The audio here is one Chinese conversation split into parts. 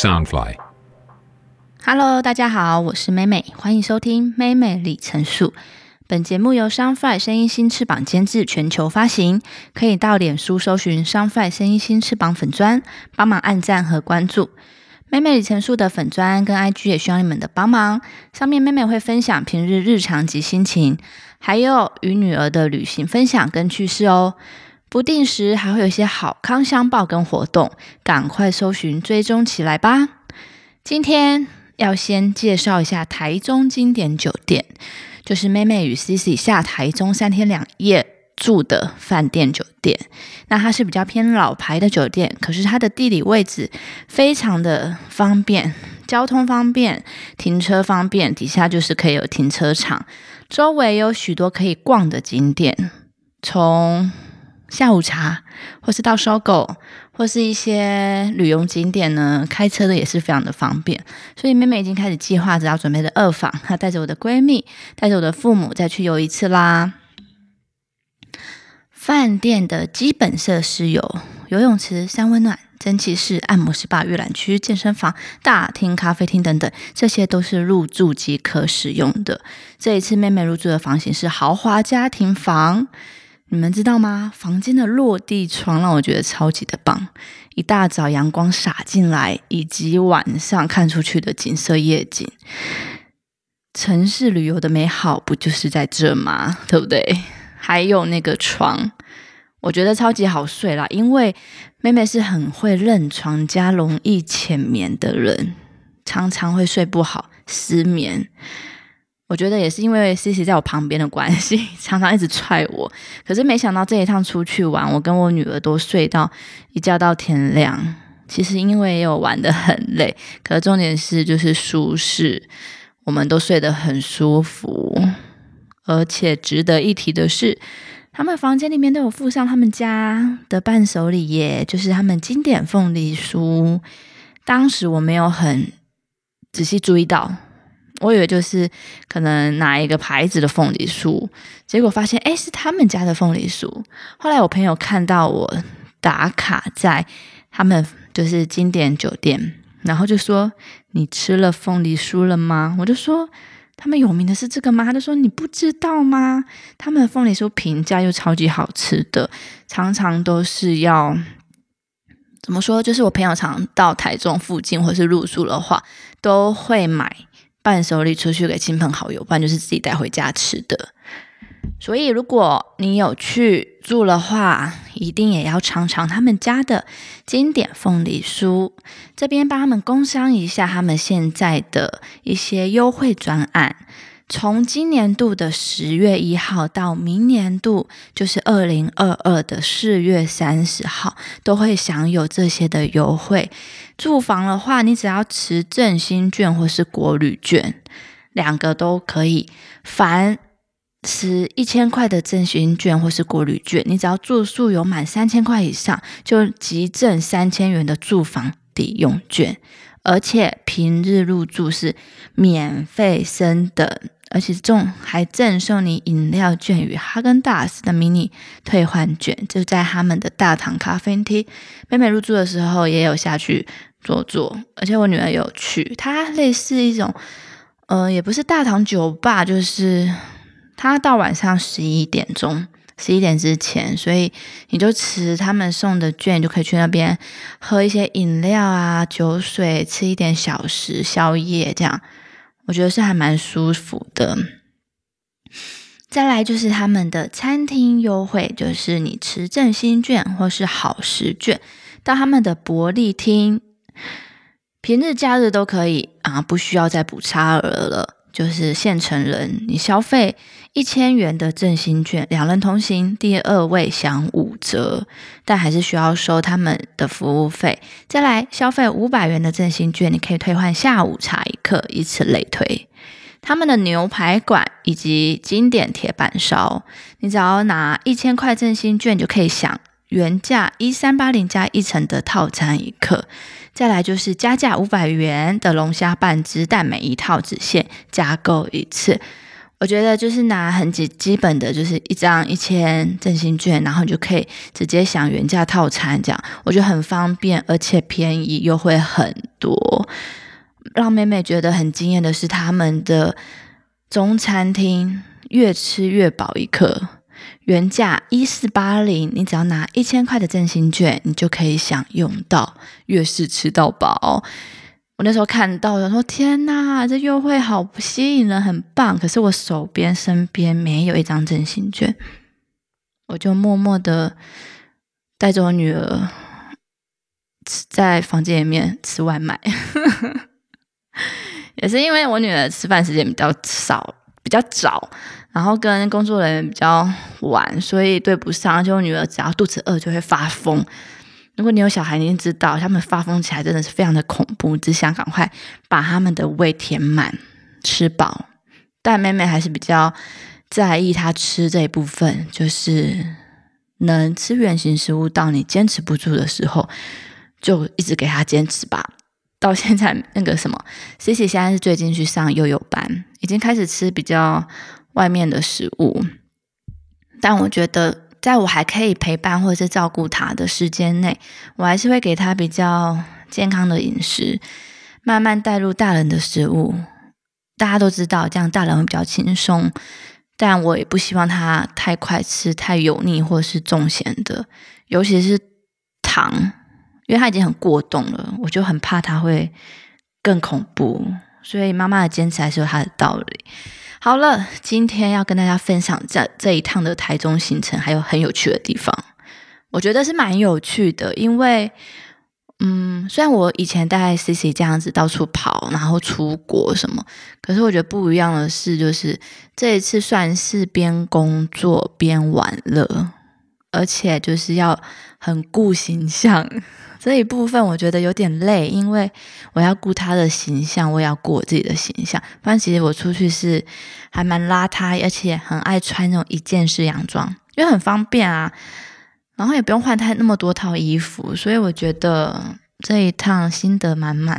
Soundfly，Hello，大家好，我是美美，欢迎收听美美里程数。本节目由 Soundfly 声音新翅膀监制，全球发行。可以到脸书搜寻 Soundfly 声音新翅膀粉砖，帮忙按赞和关注。美美里程数的粉砖跟 IG 也需要你们的帮忙。上面妹妹会分享平日日常及心情，还有与女儿的旅行分享跟趣事哦。不定时还会有一些好康相报跟活动，赶快搜寻追踪起来吧！今天要先介绍一下台中经典酒店，就是妹妹与 Cici 下台中三天两夜住的饭店酒店。那它是比较偏老牌的酒店，可是它的地理位置非常的方便，交通方便，停车方便，底下就是可以有停车场，周围有许多可以逛的景点，从下午茶，或是到收购，或是一些旅游景点呢，开车的也是非常的方便。所以妹妹已经开始计划着要准备的二访，她带着我的闺蜜，带着我的父母再去游一次啦。饭店的基本设施有游泳池、三温暖、蒸汽室、按摩 SPA、阅览区、健身房、大厅、咖啡厅等等，这些都是入住即可使用的。这一次妹妹入住的房型是豪华家庭房。你们知道吗？房间的落地窗让我觉得超级的棒，一大早阳光洒进来，以及晚上看出去的景色夜景，城市旅游的美好不就是在这吗？对不对？还有那个床，我觉得超级好睡啦，因为妹妹是很会认床加容易浅眠的人，常常会睡不好，失眠。我觉得也是因为 C C 在我旁边的关系，常常一直踹我。可是没想到这一趟出去玩，我跟我女儿都睡到一觉到天亮。其实因为也有玩的很累，可是重点是就是舒适，我们都睡得很舒服。而且值得一提的是，他们房间里面都有附上他们家的伴手礼耶，就是他们经典凤梨酥。当时我没有很仔细注意到。我以为就是可能拿一个牌子的凤梨酥，结果发现哎是他们家的凤梨酥。后来我朋友看到我打卡在他们就是经典酒店，然后就说你吃了凤梨酥了吗？我就说他们有名的是这个吗？他就说你不知道吗？他们的凤梨酥评价又超级好吃的，常常都是要怎么说？就是我朋友常到台中附近或是入住的话，都会买。伴手礼出去给亲朋好友，不然就是自己带回家吃的。所以，如果你有去住的话，一定也要尝尝他们家的经典凤梨酥。这边帮他们工商一下，他们现在的一些优惠专案。从今年度的十月一号到明年度，就是二零二二的四月三十号，都会享有这些的优惠。住房的话，你只要持振兴券或是国旅券，两个都可以。凡持一千块的振兴券或是国旅券，你只要住宿有满三千块以上，就即赠三千元的住房抵用券，而且平日入住是免费升等。而且仲还赠送你饮料券与哈根达斯的迷你退换券，就在他们的大堂咖啡厅。妹妹入住的时候也有下去坐坐，而且我女儿有去，它类似一种，呃，也不是大堂酒吧，就是它到晚上十一点钟，十一点之前，所以你就持他们送的券，就可以去那边喝一些饮料啊、酒水，吃一点小食、宵夜这样。我觉得是还蛮舒服的。再来就是他们的餐厅优惠，就是你持振兴券或是好食券，到他们的伯利厅，平日假日都可以啊，不需要再补差额了。就是现成人，你消费一千元的振兴券，两人同行，第二位享五折，但还是需要收他们的服务费。再来消费五百元的振兴券，你可以退换下午茶一客，以此类推。他们的牛排馆以及经典铁板烧，你只要拿一千块振兴券，就可以享原价一三八零加一层的套餐一克。再来就是加价五百元的龙虾半只，但每一套只限加购一次。我觉得就是拿很基基本的，就是一张一千振兴券，然后就可以直接享原价套餐，这样我觉得很方便，而且便宜又会很多。让妹妹觉得很惊艳的是，他们的中餐厅越吃越饱一客，原价一四八零，你只要拿一千块的振兴券，你就可以享用到越是吃到饱。我那时候看到，我说：“天哪，这优惠好吸引人，很棒！”可是我手边身边没有一张振兴券，我就默默的带着我女儿在房间里面吃外卖。也是因为我女儿吃饭时间比较少，比较早，然后跟工作人员比较晚，所以对不上。就我女儿只要肚子饿就会发疯。如果你有小孩，你一定知道，他们发疯起来真的是非常的恐怖，只想赶快把他们的胃填满、吃饱。但妹妹还是比较在意她吃这一部分，就是能吃原形食物到你坚持不住的时候，就一直给她坚持吧。到现在那个什么，C C 现在是最近去上幼幼班，已经开始吃比较外面的食物，但我觉得。在我还可以陪伴或者是照顾他的时间内，我还是会给他比较健康的饮食，慢慢带入大人的食物。大家都知道，这样大人会比较轻松，但我也不希望他太快吃太油腻或者是重咸的，尤其是糖，因为他已经很过动了，我就很怕他会更恐怖。所以妈妈的坚持还是有她的道理。好了，今天要跟大家分享这这一趟的台中行程，还有很有趣的地方。我觉得是蛮有趣的，因为，嗯，虽然我以前带 C C 这样子到处跑，然后出国什么，可是我觉得不一样的是，就是这一次算是边工作边玩乐，而且就是要很顾形象。这一部分我觉得有点累，因为我要顾他的形象，我也要顾我自己的形象。不然其实我出去是还蛮邋遢，而且很爱穿那种一件式洋装，因为很方便啊。然后也不用换太那么多套衣服，所以我觉得这一趟心得满满。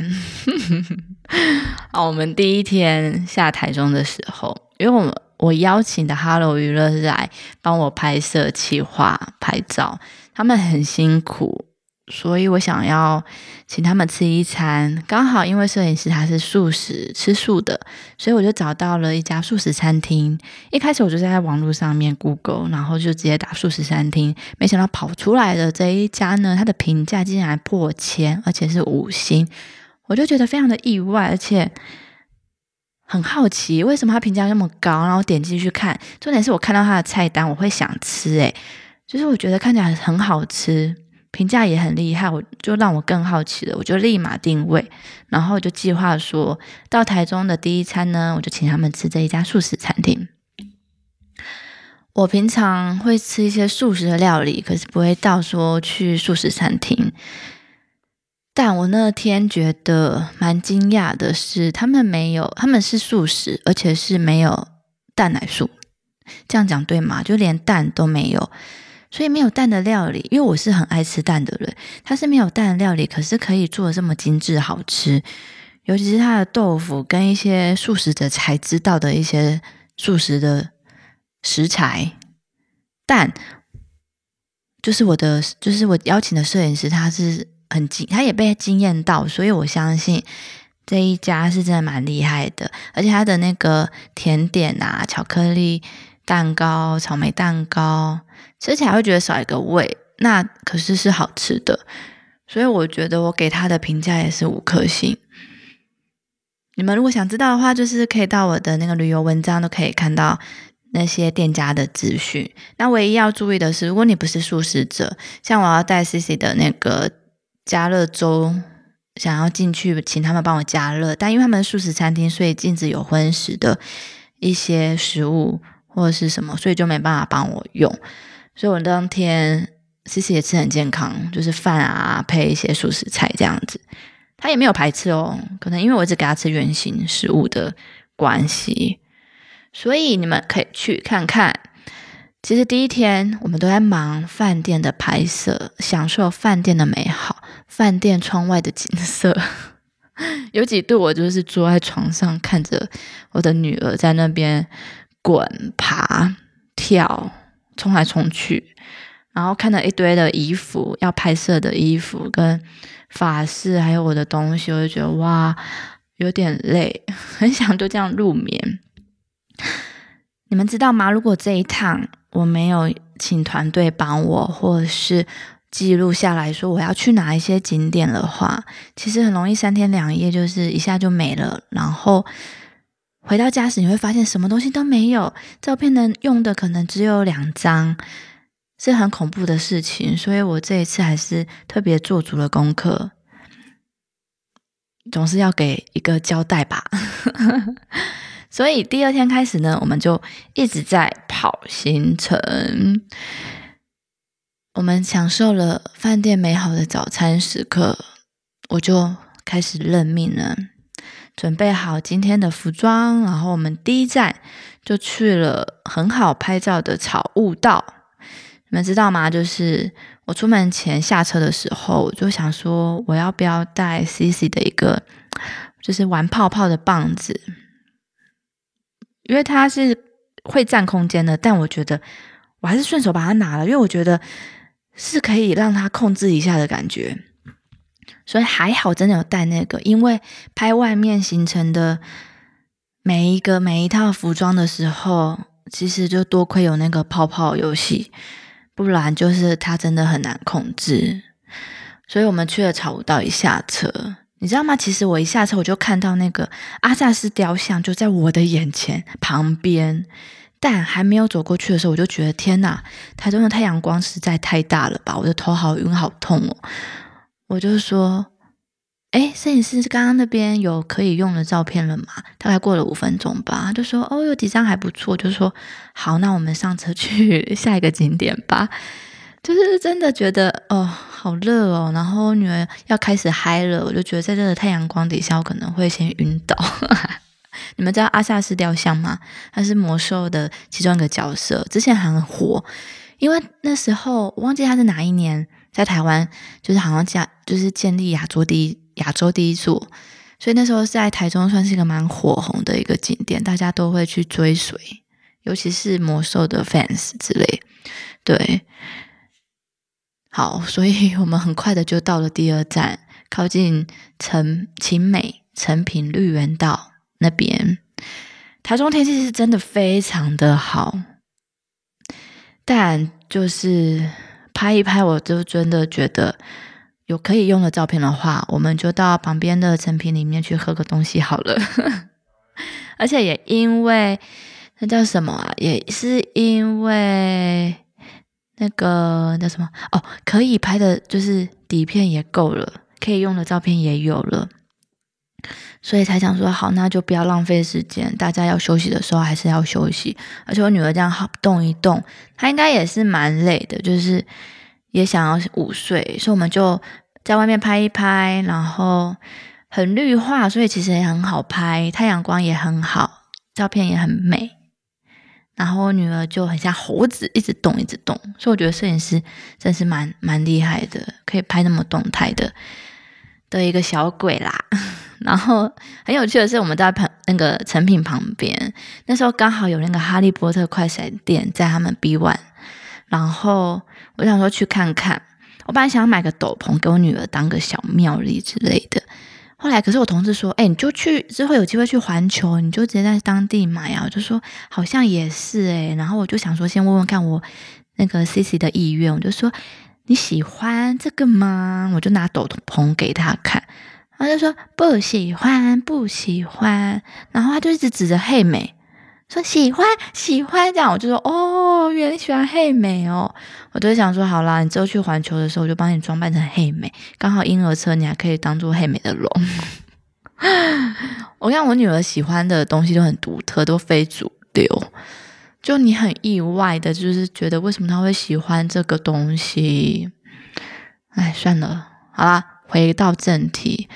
好，我们第一天下台中的时候，因为我们我邀请的 Hello 娱乐来帮我拍摄、企划、拍照，他们很辛苦。所以我想要请他们吃一餐，刚好因为摄影师他是素食吃素的，所以我就找到了一家素食餐厅。一开始我就在网络上面 Google，然后就直接打素食餐厅，没想到跑出来的这一家呢，它的评价竟然破千，而且是五星，我就觉得非常的意外，而且很好奇为什么它评价那么高。然后点进去看，重点是我看到它的菜单，我会想吃，诶，就是我觉得看起来很好吃。评价也很厉害，我就让我更好奇了，我就立马定位，然后就计划说到台中的第一餐呢，我就请他们吃这一家素食餐厅。我平常会吃一些素食的料理，可是不会到说去素食餐厅。但我那天觉得蛮惊讶的是，他们没有，他们是素食，而且是没有蛋奶素。这样讲对吗？就连蛋都没有。所以没有蛋的料理，因为我是很爱吃蛋的人，它是没有蛋的料理，可是可以做的这么精致好吃，尤其是它的豆腐跟一些素食者才知道的一些素食的食材，蛋就是我的，就是我邀请的摄影师，他是很惊，他也被惊艳到，所以我相信这一家是真的蛮厉害的，而且它的那个甜点啊，巧克力。蛋糕、草莓蛋糕吃起来会觉得少一个味，那可是是好吃的，所以我觉得我给他的评价也是五颗星。你们如果想知道的话，就是可以到我的那个旅游文章都可以看到那些店家的资讯。那唯一要注意的是，如果你不是素食者，像我要带 C C 的那个加热粥，想要进去请他们帮我加热，但因为他们素食餐厅，所以禁止有荤食的一些食物。或者是什么，所以就没办法帮我用。所以我当天其实也吃很健康，就是饭啊配一些素食菜这样子。他也没有排斥哦，可能因为我一直给他吃原形食物的关系，所以你们可以去看看。其实第一天我们都在忙饭店的拍摄，享受饭店的美好，饭店窗外的景色。有几度我就是坐在床上看着我的女儿在那边。滚、爬、跳，冲来冲去，然后看到一堆的衣服要拍摄的衣服跟法式，还有我的东西，我就觉得哇，有点累，很想就这样入眠。你们知道吗？如果这一趟我没有请团队帮我，或者是记录下来说我要去哪一些景点的话，其实很容易三天两夜就是一下就没了。然后回到家时，你会发现什么东西都没有，照片能用的可能只有两张，是很恐怖的事情。所以我这一次还是特别做足了功课，总是要给一个交代吧。所以第二天开始呢，我们就一直在跑行程。我们享受了饭店美好的早餐时刻，我就开始认命了，准备好今天的服装，然后我们第一站就去了很好拍照的草悟道。你们知道吗？就是我出门前下车的时候，我就想说，我要不要带 C C 的一个，就是玩泡泡的棒子。因为它是会占空间的，但我觉得我还是顺手把它拿了，因为我觉得是可以让它控制一下的感觉，所以还好真的有带那个，因为拍外面形成的每一个每一套服装的时候，其实就多亏有那个泡泡游戏，不然就是它真的很难控制。所以我们去了草悟道一下车。你知道吗？其实我一下车我就看到那个阿萨斯雕像就在我的眼前旁边，但还没有走过去的时候，我就觉得天哪，台中的太阳光实在太大了吧！我的头好晕好痛哦。我就说，哎，摄影师刚刚那边有可以用的照片了吗？大概过了五分钟吧，就说，哦，有几张还不错。就说好，那我们上车去 下一个景点吧。就是真的觉得哦，好热哦，然后女儿要开始嗨了，我就觉得在这个太阳光底下，我可能会先晕倒。你们知道阿萨斯雕像吗？他是魔兽的其中一个角色，之前很火，因为那时候我忘记他是哪一年在台湾，就是好像建就是建立亚洲第一亚洲第一座，所以那时候在台中算是一个蛮火红的一个景点，大家都会去追随，尤其是魔兽的 fans 之类，对。好，所以 我们很快的就到了第二站，靠近成晴美成品绿园道那边。台中天气是真的非常的好，但就是拍一拍，我就真的觉得有可以用的照片的话，我们就到旁边的成品里面去喝个东西好了。而且也因为那叫什么啊，也是因为。那个叫什么哦，可以拍的，就是底片也够了，可以用的照片也有了，所以才想说好，那就不要浪费时间。大家要休息的时候还是要休息。而且我女儿这样好动一动，她应该也是蛮累的，就是也想要午睡，所以我们就在外面拍一拍，然后很绿化，所以其实也很好拍，太阳光也很好，照片也很美。然后我女儿就很像猴子，一直动，一直动，所以我觉得摄影师真是蛮蛮厉害的，可以拍那么动态的的一个小鬼啦。然后很有趣的是，我们在旁那个成品旁边，那时候刚好有那个哈利波特快闪店在他们 B One，然后我想说去看看，我本来想买个斗篷给我女儿当个小妙丽之类的。后来，可是我同事说：“哎，你就去之后有机会去环球，你就直接在当地买啊。”我就说：“好像也是哎。”然后我就想说，先问问看我那个 C C 的意愿。我就说：“你喜欢这个吗？”我就拿斗篷给他看，他就说：“不喜欢，不喜欢。”然后他就一直指着黑美。说喜欢喜欢这样，我就说哦，原来喜欢黑美哦。我就想说，好啦，你之后去环球的时候，我就帮你装扮成黑美，刚好婴儿车你还可以当做黑美的龙。我看我女儿喜欢的东西都很独特，都非主流。就你很意外的，就是觉得为什么她会喜欢这个东西？哎，算了，好啦，回到正题，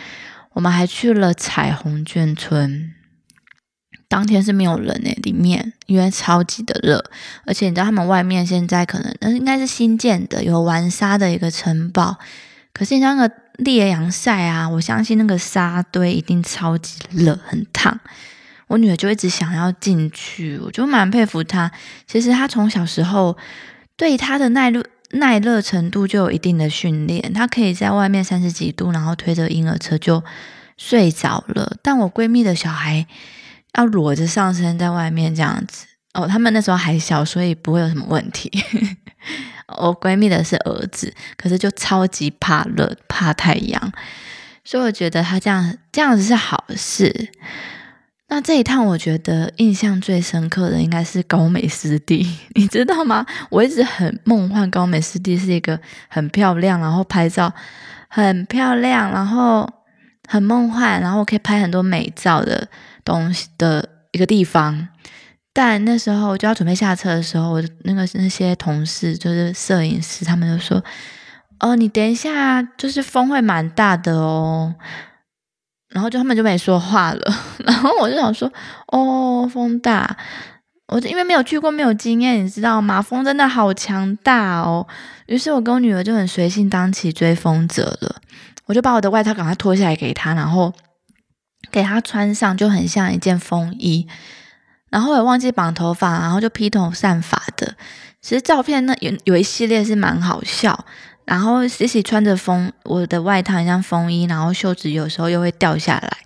我们还去了彩虹眷村。当天是没有人诶，里面因为超级的热，而且你知道他们外面现在可能那应该是新建的，有玩沙的一个城堡。可是你那个烈阳晒啊，我相信那个沙堆一定超级热，很烫。我女儿就一直想要进去，我就蛮佩服她。其实她从小时候对她的耐热耐热程度就有一定的训练，她可以在外面三十几度，然后推着婴儿车就睡着了。但我闺蜜的小孩要裸着上身在外面这样子，哦，他们那时候还小，所以不会有什么问题。我闺蜜的是儿子，可是就超级怕热、怕太阳，所以我觉得他这样这样子是好事。那这一趟我觉得印象最深刻的应该是高美湿地，你知道吗？我一直很梦幻高美湿地是一个很漂亮，然后拍照很漂亮，然后很梦幻，然后可以拍很多美照的东西的一个地方。但那时候我就要准备下车的时候，我那个那些同事就是摄影师，他们就说：“哦，你等一下，就是风会蛮大的哦。”然后就他们就没说话了。然后我就想说：“哦，风大，我就因为没有去过，没有经验，你知道吗？风真的好强大哦。”于是我跟我女儿就很随性当起追风者了。我就把我的外套赶快脱下来给她，然后给她穿上，就很像一件风衣。然后也忘记绑头发，然后就披头散发的。其实照片那有有一系列是蛮好笑。然后 c c 穿着风我的外套像风衣，然后袖子有时候又会掉下来，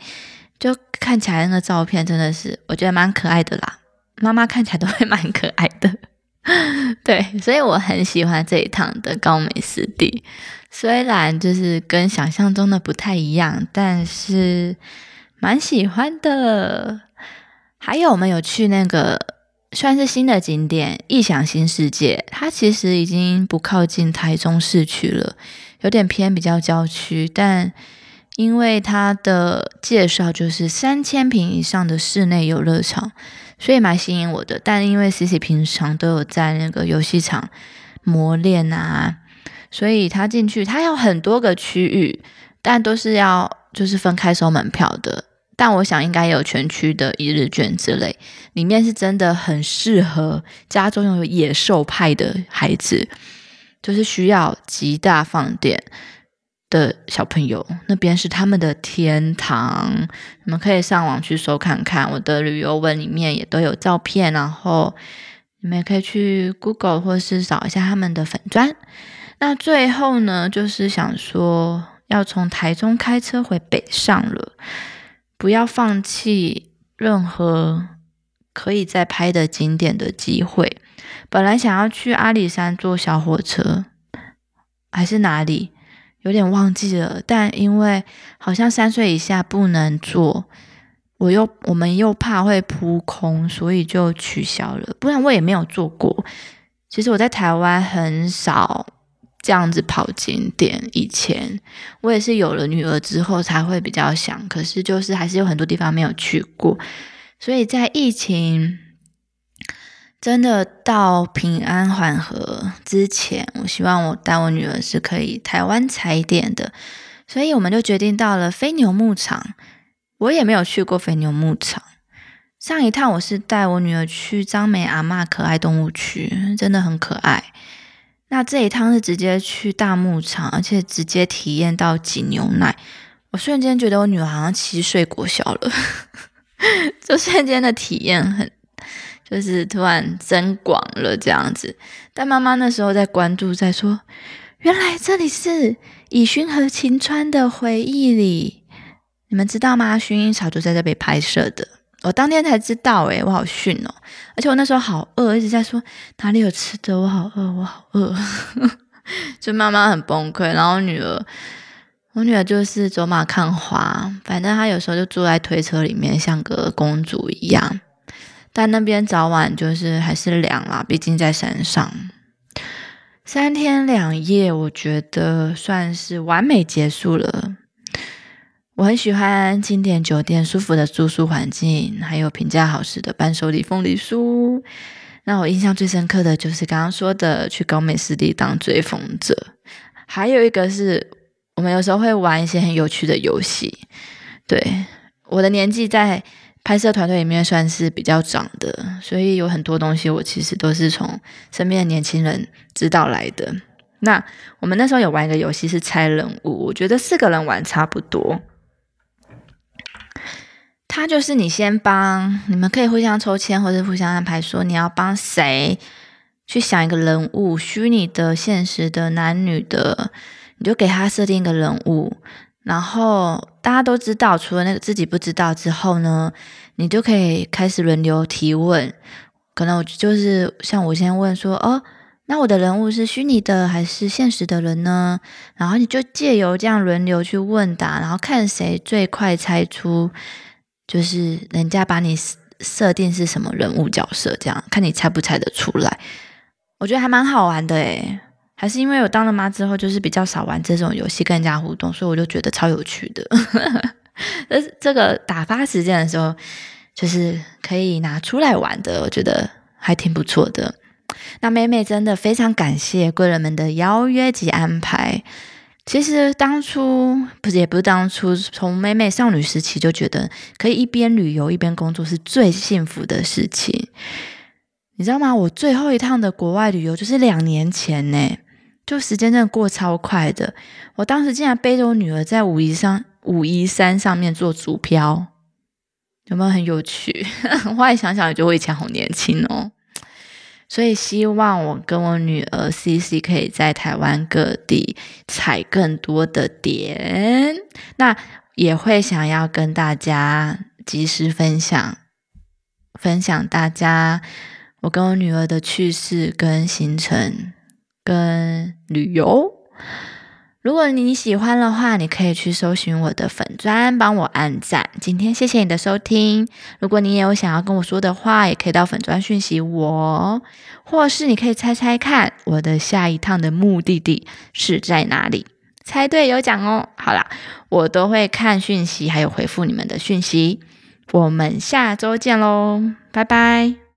就看起来那个照片真的是我觉得蛮可爱的啦。妈妈看起来都会蛮可爱的，对，所以我很喜欢这一趟的高美湿地。虽然就是跟想象中的不太一样，但是蛮喜欢的。还有我们有去那个算是新的景点——异想新世界。它其实已经不靠近台中市区了，有点偏比较郊区。但因为它的介绍就是三千平以上的室内游乐场，所以蛮吸引我的。但因为 C C 平常都有在那个游戏场磨练啊，所以他进去他有很多个区域，但都是要就是分开收门票的。但我想应该有全区的一日券之类，里面是真的很适合家中有野兽派的孩子，就是需要极大放电的小朋友，那边是他们的天堂。你们可以上网去搜看看，我的旅游文里面也都有照片，然后你们也可以去 Google 或是找一下他们的粉砖。那最后呢，就是想说要从台中开车回北上了。不要放弃任何可以再拍的景点的机会。本来想要去阿里山坐小火车，还是哪里，有点忘记了。但因为好像三岁以下不能坐，我又我们又怕会扑空，所以就取消了。不然我也没有坐过。其实我在台湾很少。这样子跑景点，以前我也是有了女儿之后才会比较想，可是就是还是有很多地方没有去过，所以在疫情真的到平安缓和之前，我希望我带我女儿是可以台湾踩点的，所以我们就决定到了飞牛牧场。我也没有去过飞牛牧场，上一趟我是带我女儿去张美阿嬷可爱动物区，真的很可爱。那这一趟是直接去大牧场，而且直接体验到挤牛奶。我瞬间觉得我女儿好像七岁国小了，就瞬间的体验很，就是突然增广了这样子。但妈妈那时候在关注，在说，原来这里是以薰和晴川的回忆里，你们知道吗？薰衣草就在这被拍摄的。我当天才知道，诶我好逊哦！而且我那时候好饿，一直在说哪里有吃的，我好饿，我好饿，就妈妈很崩溃。然后女儿，我女儿就是走马看花，反正她有时候就坐在推车里面，像个公主一样。但那边早晚就是还是凉啦，毕竟在山上，三天两夜，我觉得算是完美结束了。我很喜欢经典酒店舒服的住宿环境，还有评价好吃的伴手礼凤梨酥。那我印象最深刻的就是刚刚说的去高美湿地当追风者，还有一个是我们有时候会玩一些很有趣的游戏。对，我的年纪在拍摄团队里面算是比较长的，所以有很多东西我其实都是从身边的年轻人知道来的。那我们那时候有玩一个游戏是猜人物，我觉得四个人玩差不多。他就是你先帮，你们可以互相抽签或者互相安排，说你要帮谁去想一个人物，虚拟的、现实的、男女的，你就给他设定一个人物，然后大家都知道，除了那个自己不知道之后呢，你就可以开始轮流提问。可能我就是像我先问说，哦，那我的人物是虚拟的还是现实的人呢？然后你就借由这样轮流去问答，然后看谁最快猜出。就是人家把你设定是什么人物角色，这样看你猜不猜得出来。我觉得还蛮好玩的诶还是因为我当了妈之后，就是比较少玩这种游戏跟人家互动，所以我就觉得超有趣的。但是这个打发时间的时候，就是可以拿出来玩的，我觉得还挺不错的。那妹妹真的非常感谢贵人们的邀约及安排。其实当初不是也不是当初，从妹妹少女时期就觉得可以一边旅游一边工作是最幸福的事情，你知道吗？我最后一趟的国外旅游就是两年前呢，就时间真的过超快的。我当时竟然背着我女儿在武夷山武夷山上面做竹漂，有没有很有趣？后来想想，也觉得我以前好年轻哦。所以希望我跟我女儿 C C 可以在台湾各地踩更多的点，那也会想要跟大家及时分享，分享大家我跟我女儿的趣事、跟行程、跟旅游。如果你喜欢的话，你可以去搜寻我的粉砖，帮我按赞。今天谢谢你的收听。如果你也有想要跟我说的话，也可以到粉砖讯息我，或是你可以猜猜看我的下一趟的目的地是在哪里。猜对有奖哦。好啦，我都会看讯息，还有回复你们的讯息。我们下周见喽，拜拜。